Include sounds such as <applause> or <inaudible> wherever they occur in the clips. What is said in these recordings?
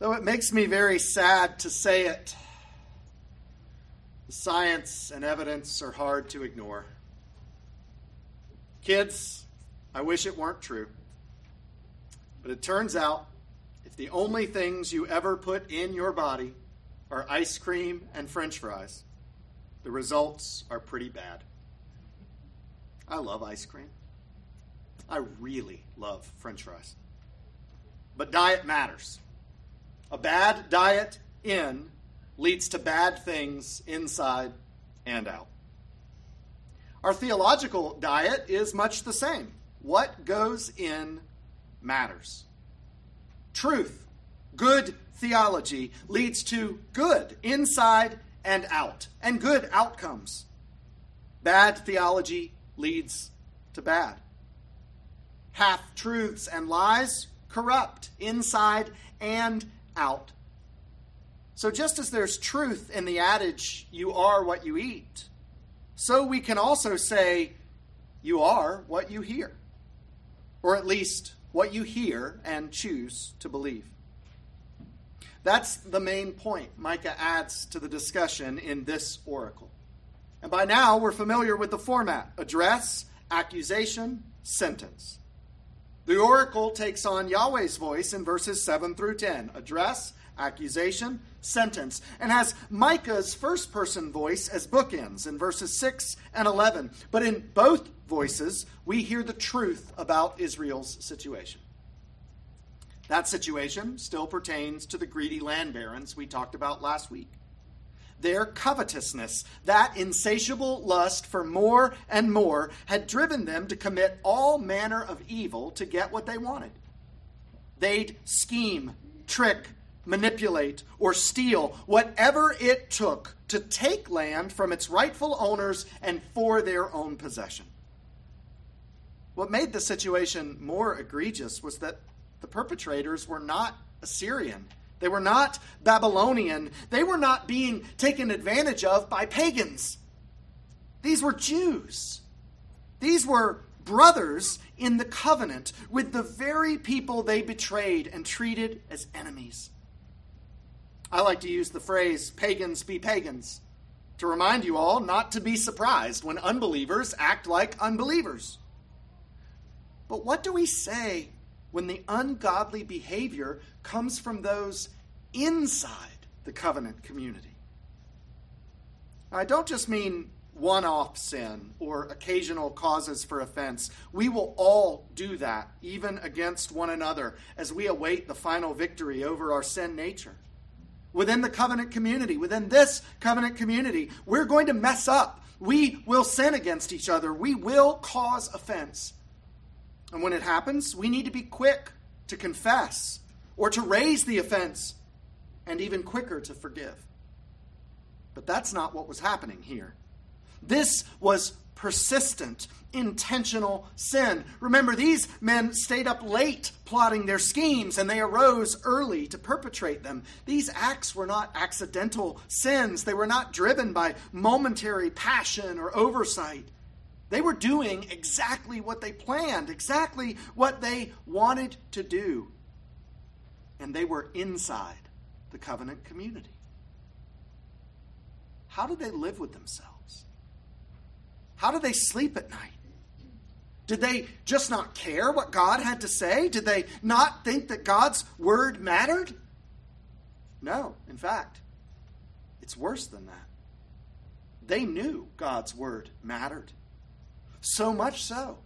Though it makes me very sad to say it, the science and evidence are hard to ignore. Kids, I wish it weren't true. But it turns out if the only things you ever put in your body are ice cream and french fries, the results are pretty bad. I love ice cream. I really love french fries. But diet matters. A bad diet in leads to bad things inside and out. Our theological diet is much the same. What goes in matters. Truth, good theology, leads to good inside and out, and good outcomes. Bad theology leads to bad. Half truths and lies corrupt inside and out. So, just as there's truth in the adage, you are what you eat, so we can also say, you are what you hear. Or at least what you hear and choose to believe. That's the main point Micah adds to the discussion in this oracle. And by now, we're familiar with the format address, accusation, sentence. The oracle takes on Yahweh's voice in verses 7 through 10 address, accusation, sentence, and has Micah's first person voice as bookends in verses 6 and 11. But in both voices, we hear the truth about Israel's situation. That situation still pertains to the greedy land barons we talked about last week their covetousness, that insatiable lust for more and more, had driven them to commit all manner of evil to get what they wanted. They'd scheme, trick, manipulate, or steal whatever it took to take land from its rightful owners and for their own possession. What made the situation more egregious was that the perpetrators were not Assyrian they were not Babylonian. They were not being taken advantage of by pagans. These were Jews. These were brothers in the covenant with the very people they betrayed and treated as enemies. I like to use the phrase pagans be pagans to remind you all not to be surprised when unbelievers act like unbelievers. But what do we say when the ungodly behavior comes from those inside the covenant community. I don't just mean one off sin or occasional causes for offense. We will all do that, even against one another, as we await the final victory over our sin nature. Within the covenant community, within this covenant community, we're going to mess up. We will sin against each other. We will cause offense. And when it happens, we need to be quick to confess or to raise the offense and even quicker to forgive. But that's not what was happening here. This was persistent, intentional sin. Remember, these men stayed up late plotting their schemes and they arose early to perpetrate them. These acts were not accidental sins, they were not driven by momentary passion or oversight. They were doing exactly what they planned, exactly what they wanted to do. And they were inside the covenant community. How did they live with themselves? How did they sleep at night? Did they just not care what God had to say? Did they not think that God's word mattered? No, in fact, it's worse than that. They knew God's word mattered. So much so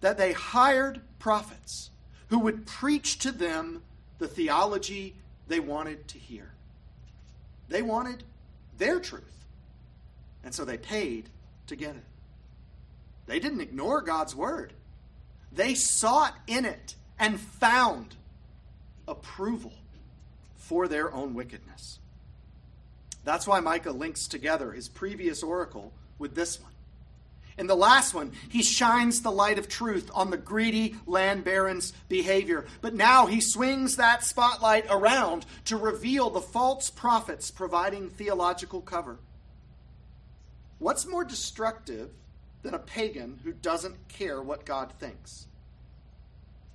that they hired prophets who would preach to them the theology they wanted to hear. They wanted their truth. And so they paid to get it. They didn't ignore God's word, they sought in it and found approval for their own wickedness. That's why Micah links together his previous oracle with this one. In the last one, he shines the light of truth on the greedy land baron's behavior. But now he swings that spotlight around to reveal the false prophets providing theological cover. What's more destructive than a pagan who doesn't care what God thinks?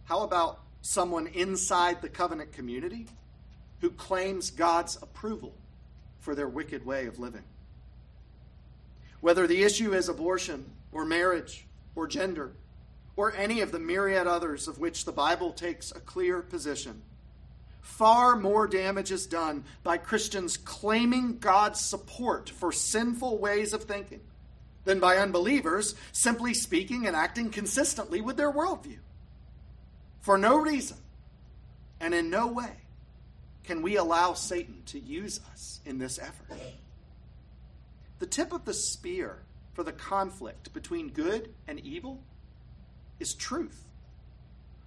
How about someone inside the covenant community who claims God's approval for their wicked way of living. Whether the issue is abortion or marriage or gender or any of the myriad others of which the Bible takes a clear position, far more damage is done by Christians claiming God's support for sinful ways of thinking than by unbelievers simply speaking and acting consistently with their worldview. For no reason and in no way can we allow Satan to use us in this effort. The tip of the spear for the conflict between good and evil is truth.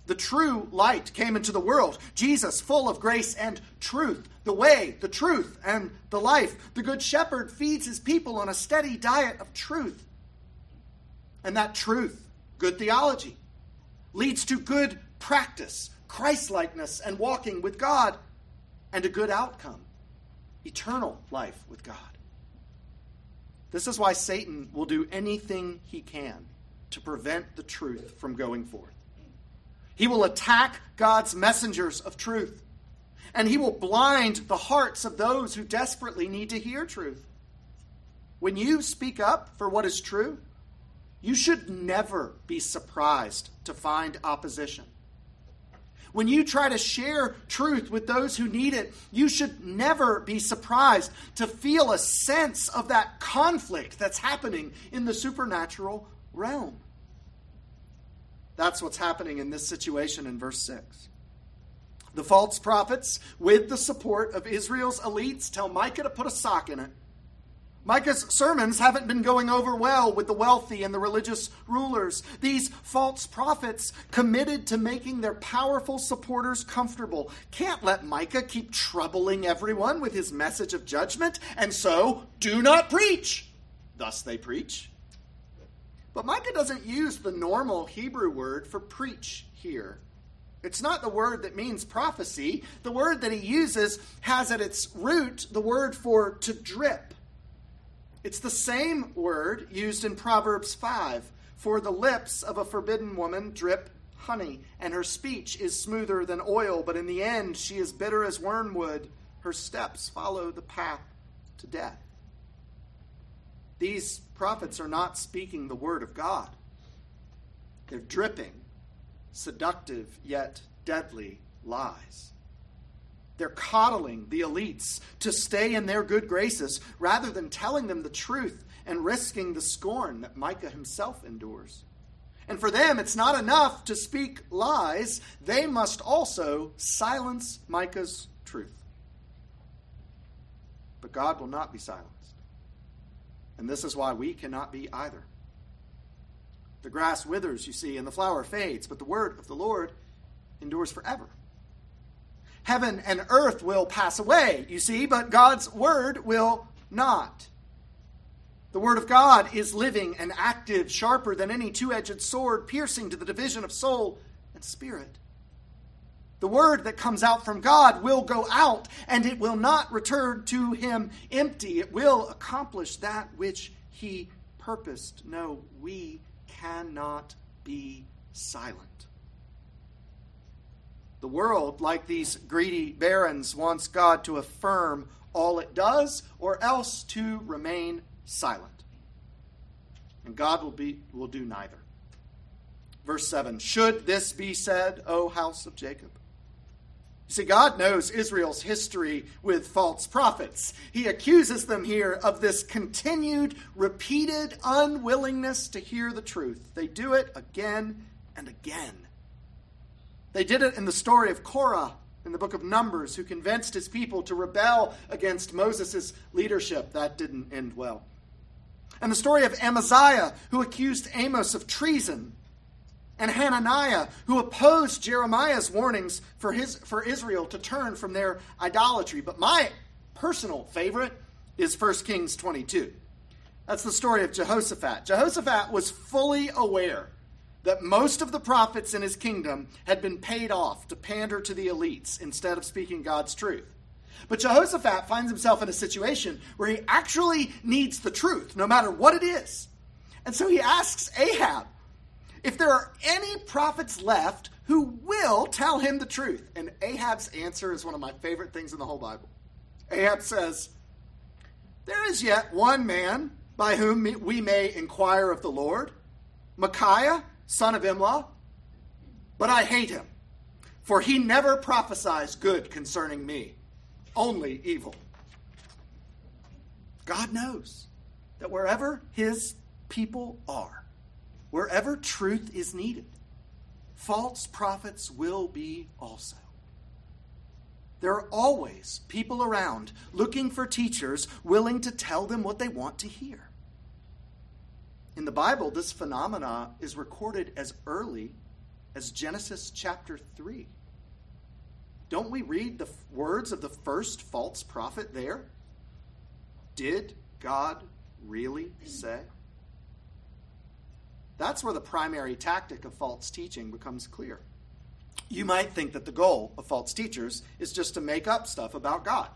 The true light came into the world. Jesus, full of grace and truth, the way, the truth, and the life. The Good Shepherd feeds his people on a steady diet of truth. And that truth, good theology, leads to good practice, Christlikeness, and walking with God, and a good outcome, eternal life with God. This is why Satan will do anything he can to prevent the truth from going forth. He will attack God's messengers of truth, and he will blind the hearts of those who desperately need to hear truth. When you speak up for what is true, you should never be surprised to find opposition. When you try to share truth with those who need it, you should never be surprised to feel a sense of that conflict that's happening in the supernatural realm. That's what's happening in this situation in verse 6. The false prophets, with the support of Israel's elites, tell Micah to put a sock in it Micah's sermons haven't been going over well with the wealthy and the religious rulers. These false prophets, committed to making their powerful supporters comfortable, can't let Micah keep troubling everyone with his message of judgment, and so do not preach. Thus they preach. But Micah doesn't use the normal Hebrew word for preach here. It's not the word that means prophecy. The word that he uses has at its root the word for to drip it's the same word used in Proverbs 5 for the lips of a forbidden woman drip honey, and her speech is smoother than oil, but in the end she is bitter as wormwood. Her steps follow the path to death. These prophets are not speaking the word of God. They're dripping, seductive yet deadly lies. They're coddling the elites to stay in their good graces rather than telling them the truth and risking the scorn that Micah himself endures. And for them, it's not enough to speak lies, they must also silence Micah's truth. But God will not be silenced. And this is why we cannot be either. The grass withers, you see, and the flower fades, but the word of the Lord endures forever. Heaven and earth will pass away, you see, but God's word will not. The word of God is living and active, sharper than any two edged sword, piercing to the division of soul and spirit. The word that comes out from God will go out, and it will not return to him empty. It will accomplish that which he purposed. No, we cannot be silent. The world, like these greedy barons, wants God to affirm all it does or else to remain silent. And God will, be, will do neither. Verse 7 Should this be said, O house of Jacob? You see, God knows Israel's history with false prophets. He accuses them here of this continued, repeated unwillingness to hear the truth. They do it again and again. They did it in the story of Korah in the book of Numbers, who convinced his people to rebel against Moses' leadership. That didn't end well. And the story of Amaziah, who accused Amos of treason, and Hananiah, who opposed Jeremiah's warnings for, his, for Israel to turn from their idolatry. But my personal favorite is 1 Kings 22. That's the story of Jehoshaphat. Jehoshaphat was fully aware that most of the prophets in his kingdom had been paid off to pander to the elites instead of speaking God's truth. But Jehoshaphat finds himself in a situation where he actually needs the truth, no matter what it is. And so he asks Ahab, if there are any prophets left who will tell him the truth. And Ahab's answer is one of my favorite things in the whole Bible. Ahab says, There is yet one man by whom we may inquire of the Lord, Micaiah, son of Imlah, but I hate him, for he never prophesies good concerning me, only evil. God knows that wherever his people are, wherever truth is needed, false prophets will be also. There are always people around looking for teachers willing to tell them what they want to hear. In the Bible, this phenomena is recorded as early as Genesis chapter 3. Don't we read the words of the first false prophet there? Did God really say? That's where the primary tactic of false teaching becomes clear. You might think that the goal of false teachers is just to make up stuff about God.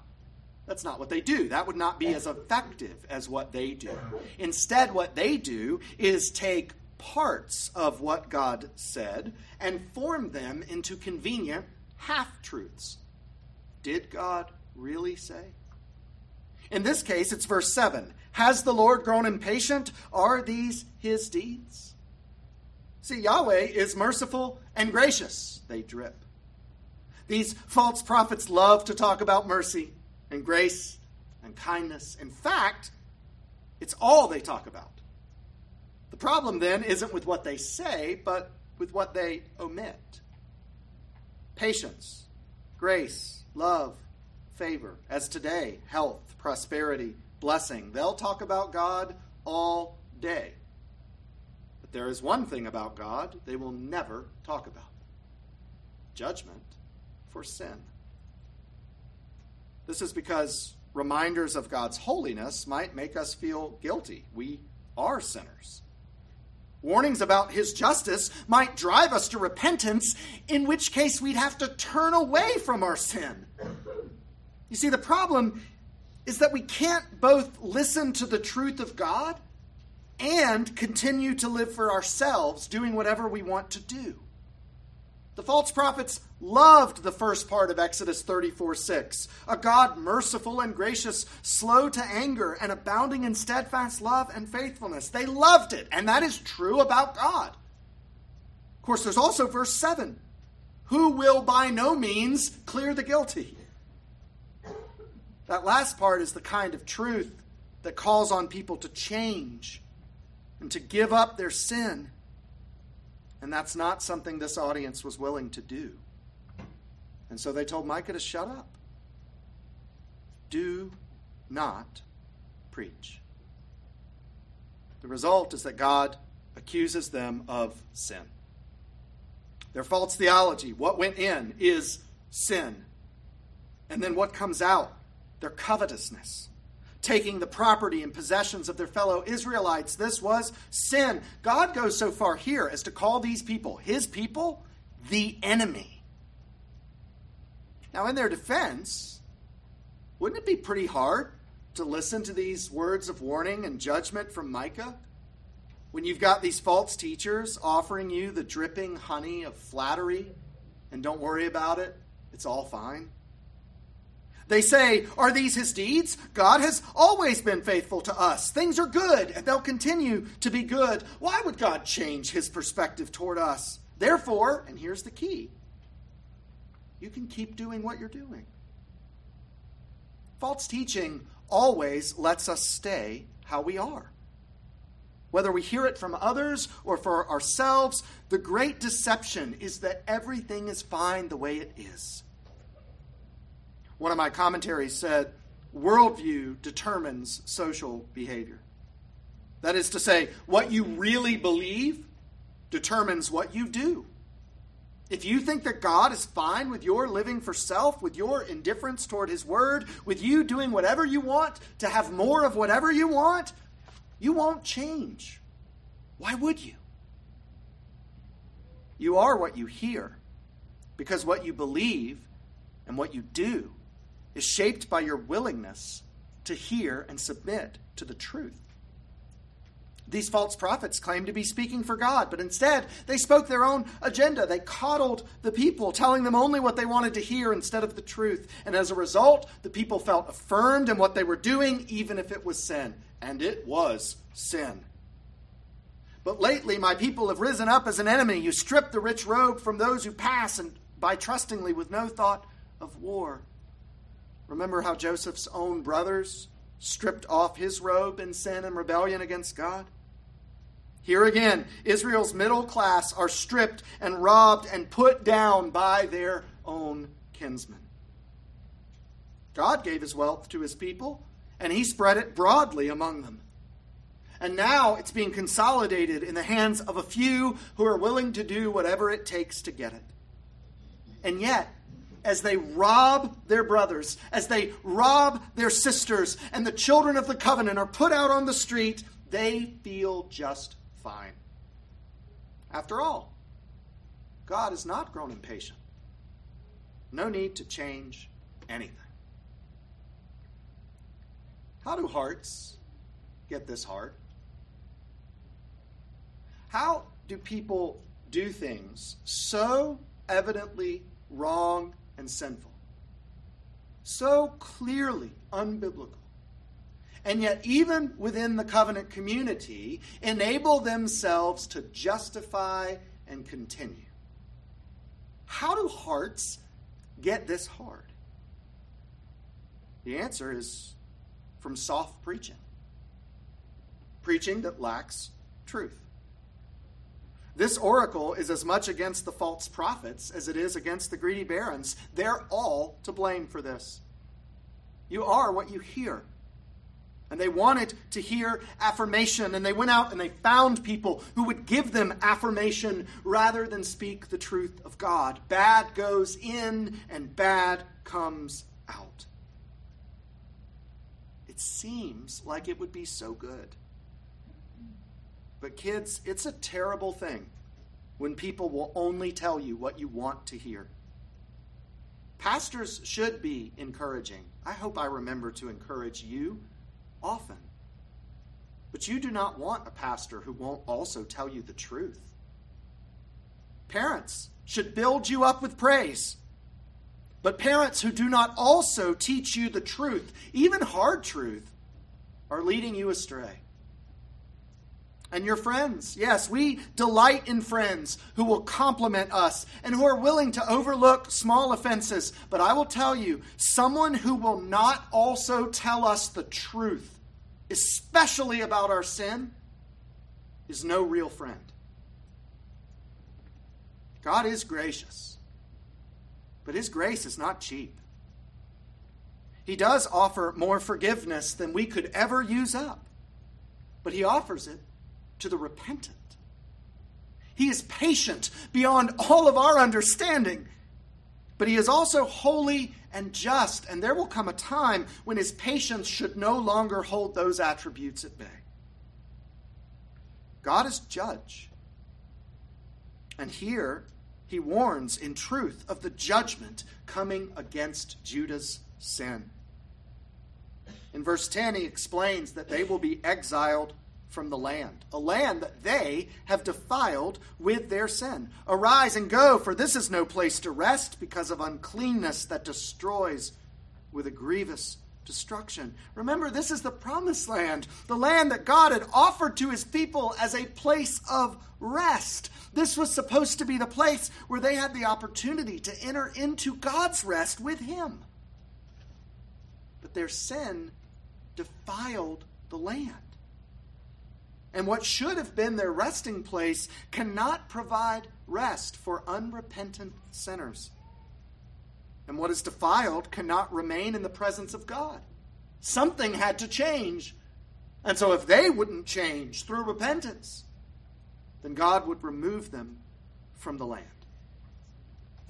That's not what they do. That would not be as effective as what they do. Instead, what they do is take parts of what God said and form them into convenient half truths. Did God really say? In this case, it's verse 7. Has the Lord grown impatient? Are these his deeds? See, Yahweh is merciful and gracious, they drip. These false prophets love to talk about mercy and grace and kindness. In fact, it's all they talk about. The problem then isn't with what they say, but with what they omit patience, grace, love, favor, as today, health, prosperity, blessing. They'll talk about God all day. But there is one thing about God they will never talk about judgment for sin. This is because reminders of God's holiness might make us feel guilty. We are sinners. Warnings about his justice might drive us to repentance, in which case we'd have to turn away from our sin. You see, the problem is that we can't both listen to the truth of God and continue to live for ourselves, doing whatever we want to do. The false prophets loved the first part of Exodus 34 6. A God merciful and gracious, slow to anger, and abounding in steadfast love and faithfulness. They loved it, and that is true about God. Of course, there's also verse 7 Who will by no means clear the guilty? That last part is the kind of truth that calls on people to change and to give up their sin. And that's not something this audience was willing to do. And so they told Micah to shut up. Do not preach. The result is that God accuses them of sin. Their false theology, what went in, is sin. And then what comes out? Their covetousness taking the property and possessions of their fellow Israelites. This was sin. God goes so far here as to call these people, his people, the enemy. Now, in their defense, wouldn't it be pretty hard to listen to these words of warning and judgment from Micah? When you've got these false teachers offering you the dripping honey of flattery, and don't worry about it, it's all fine. They say, Are these his deeds? God has always been faithful to us. Things are good, and they'll continue to be good. Why would God change his perspective toward us? Therefore, and here's the key you can keep doing what you're doing. False teaching always lets us stay how we are. Whether we hear it from others or for ourselves, the great deception is that everything is fine the way it is. One of my commentaries said, worldview determines social behavior. That is to say, what you really believe determines what you do. If you think that God is fine with your living for self, with your indifference toward His Word, with you doing whatever you want to have more of whatever you want, you won't change. Why would you? You are what you hear, because what you believe and what you do is shaped by your willingness to hear and submit to the truth. these false prophets claimed to be speaking for God, but instead they spoke their own agenda. They coddled the people, telling them only what they wanted to hear instead of the truth. And as a result, the people felt affirmed in what they were doing, even if it was sin. And it was sin. But lately, my people have risen up as an enemy. You strip the rich robe from those who pass, and by trustingly with no thought of war. Remember how Joseph's own brothers stripped off his robe in sin and rebellion against God? Here again, Israel's middle class are stripped and robbed and put down by their own kinsmen. God gave his wealth to his people, and he spread it broadly among them. And now it's being consolidated in the hands of a few who are willing to do whatever it takes to get it. And yet, as they rob their brothers, as they rob their sisters, and the children of the covenant are put out on the street, they feel just fine. After all, God has not grown impatient. No need to change anything. How do hearts get this hard? How do people do things so evidently wrong and sinful? So clearly unbiblical and yet, even within the covenant community, enable themselves to justify and continue. How do hearts get this hard? The answer is from soft preaching, preaching that lacks truth. This oracle is as much against the false prophets as it is against the greedy barons. They're all to blame for this. You are what you hear. And they wanted to hear affirmation, and they went out and they found people who would give them affirmation rather than speak the truth of God. Bad goes in, and bad comes out. It seems like it would be so good. But, kids, it's a terrible thing when people will only tell you what you want to hear. Pastors should be encouraging. I hope I remember to encourage you often. But you do not want a pastor who won't also tell you the truth. Parents should build you up with praise. But parents who do not also teach you the truth, even hard truth, are leading you astray. And your friends, yes, we delight in friends who will compliment us and who are willing to overlook small offenses. But I will tell you, someone who will not also tell us the truth especially about our sin, is no real friend. God is gracious, but His grace is not cheap. He does offer more forgiveness than we could ever use up, but He offers it to the repentant. He is patient beyond all of our understanding, but He is also holy and just, and there will come a time when his patience should no longer hold those attributes at bay. God is judge. And here he warns in truth of the judgment coming against Judah's sin. In verse 10, he explains that they will be exiled from the land, a land that they have defiled with their sin. Arise and go, for this is no place to rest because of uncleanness that destroys with a grievous destruction. Remember, this is the promised land, the land that God had offered to his people as a place of rest. This was supposed to be the place where they had the opportunity to enter into God's rest with him. But their sin defiled the land and what should have been their resting place cannot provide rest for unrepentant sinners. And what is defiled cannot remain in the presence of God. Something had to change. And so, if they wouldn't change through repentance, then God would remove them from the land.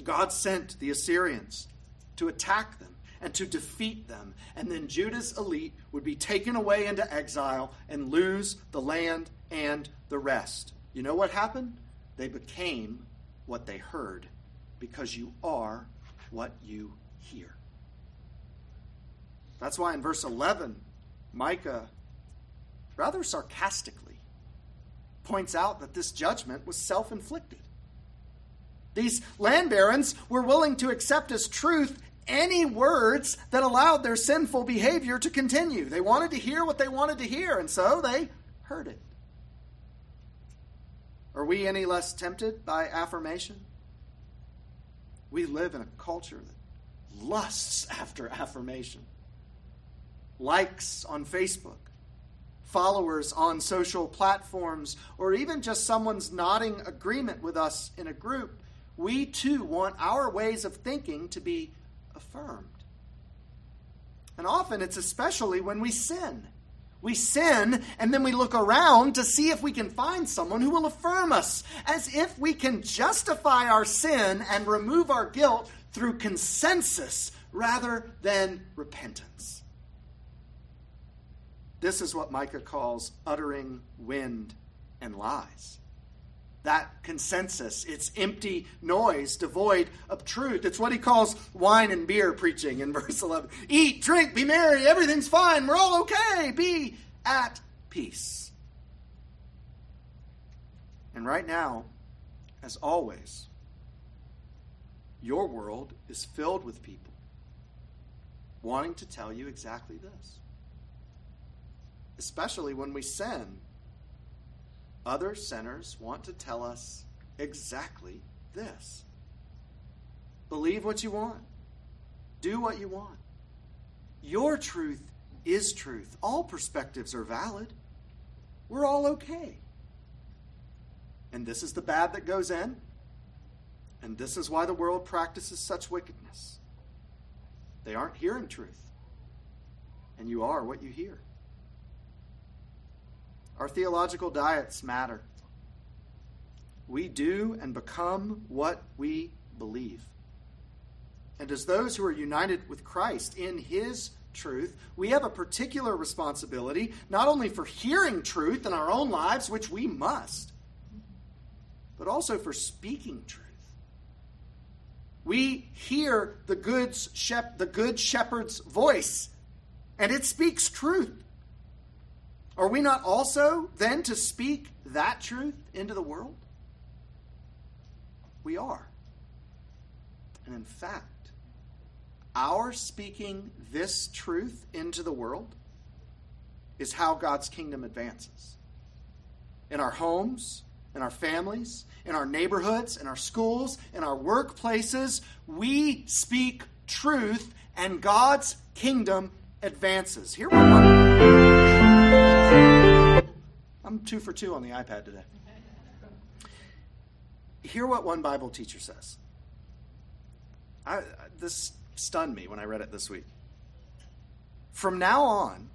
God sent the Assyrians to attack them and to defeat them. And then Judah's elite would be taken away into exile and lose the land and the rest. You know what happened? They became what they heard because you are what you hear. That's why in verse 11, Micah rather sarcastically points out that this judgment was self inflicted. These land barons were willing to accept as truth any words that allowed their sinful behavior to continue. They wanted to hear what they wanted to hear, and so they heard it. Are we any less tempted by affirmation? We live in a culture that lusts after affirmation. Likes on Facebook, followers on social platforms, or even just someone's nodding agreement with us in a group, we too want our ways of thinking to be affirmed. And often it's especially when we sin. We sin, and then we look around to see if we can find someone who will affirm us, as if we can justify our sin and remove our guilt through consensus rather than repentance. This is what Micah calls uttering wind and lies. That consensus, it's empty noise, devoid of truth. It's what he calls wine and beer preaching in <laughs> verse 11. Eat, drink, be merry, everything's fine, we're all okay, be at peace. And right now, as always, your world is filled with people wanting to tell you exactly this especially when we sin, other sinners want to tell us exactly this believe what you want, do what you want. Your truth is truth. All perspectives are valid. We're all okay. And this is the bad that goes in, and this is why the world practices such wickedness. They aren't hearing truth, and you are what you hear. Our theological diets matter. We do and become what we believe. And as those who are united with Christ in his truth, we have a particular responsibility not only for hearing truth in our own lives, which we must, but also for speaking truth. We hear the good, shep- the good shepherd's voice, and it speaks truth. Are we not also then to speak that truth into the world? We are. And in fact, our speaking this truth into the world is how God's kingdom advances. In our homes, in our families, in our neighborhoods, in our schools, in our workplaces, we speak truth and God's kingdom advances. Here we I'm two for two on the iPad today. Hear what one Bible teacher says. I, this stunned me when I read it this week. From now on,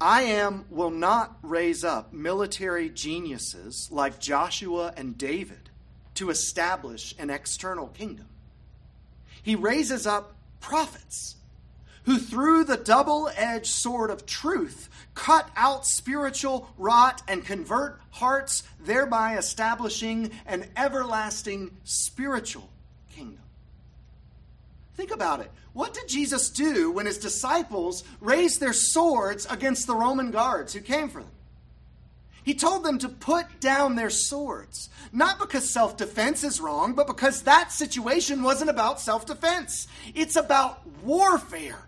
I am will not raise up military geniuses like Joshua and David to establish an external kingdom. He raises up prophets who through the double edged sword of truth cut out spiritual rot and convert hearts, thereby establishing an everlasting spiritual kingdom. Think about it. What did Jesus do when his disciples raised their swords against the Roman guards who came for them? He told them to put down their swords, not because self defense is wrong, but because that situation wasn't about self defense. It's about warfare.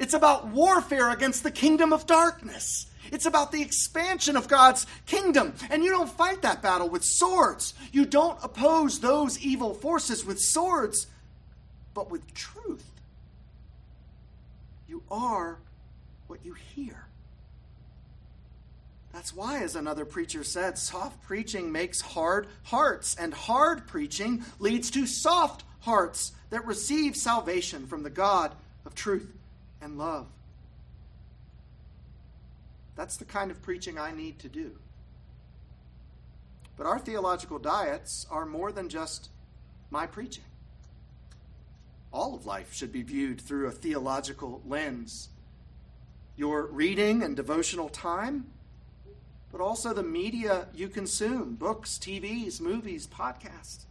It's about warfare against the kingdom of darkness. It's about the expansion of God's kingdom. And you don't fight that battle with swords. You don't oppose those evil forces with swords, but with truth. You are what you hear. That's why, as another preacher said, soft preaching makes hard hearts, and hard preaching leads to soft hearts that receive salvation from the God of truth and love. That's the kind of preaching I need to do. But our theological diets are more than just my preaching. All of life should be viewed through a theological lens. Your reading and devotional time, but also the media you consume books, TVs, movies, podcasts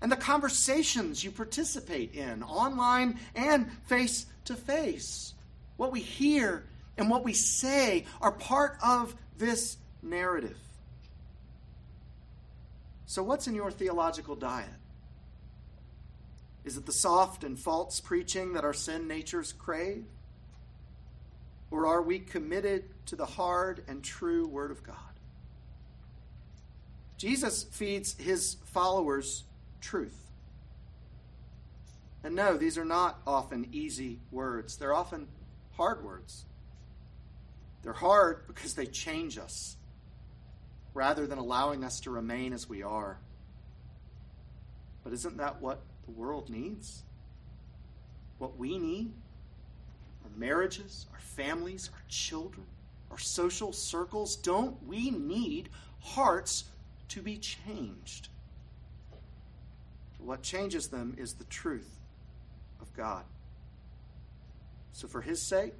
and the conversations you participate in, online and face to face. What we hear and what we say are part of this narrative. So, what's in your theological diet? Is it the soft and false preaching that our sin natures crave? Or are we committed to the hard and true Word of God? Jesus feeds his followers truth. And no, these are not often easy words, they're often hard words. They're hard because they change us rather than allowing us to remain as we are. But isn't that what the world needs? What we need? Our marriages, our families, our children, our social circles. Don't we need hearts to be changed? What changes them is the truth of God. So, for His sake,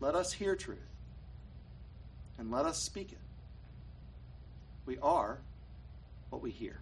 let us hear truth and let us speak it. We are what we hear.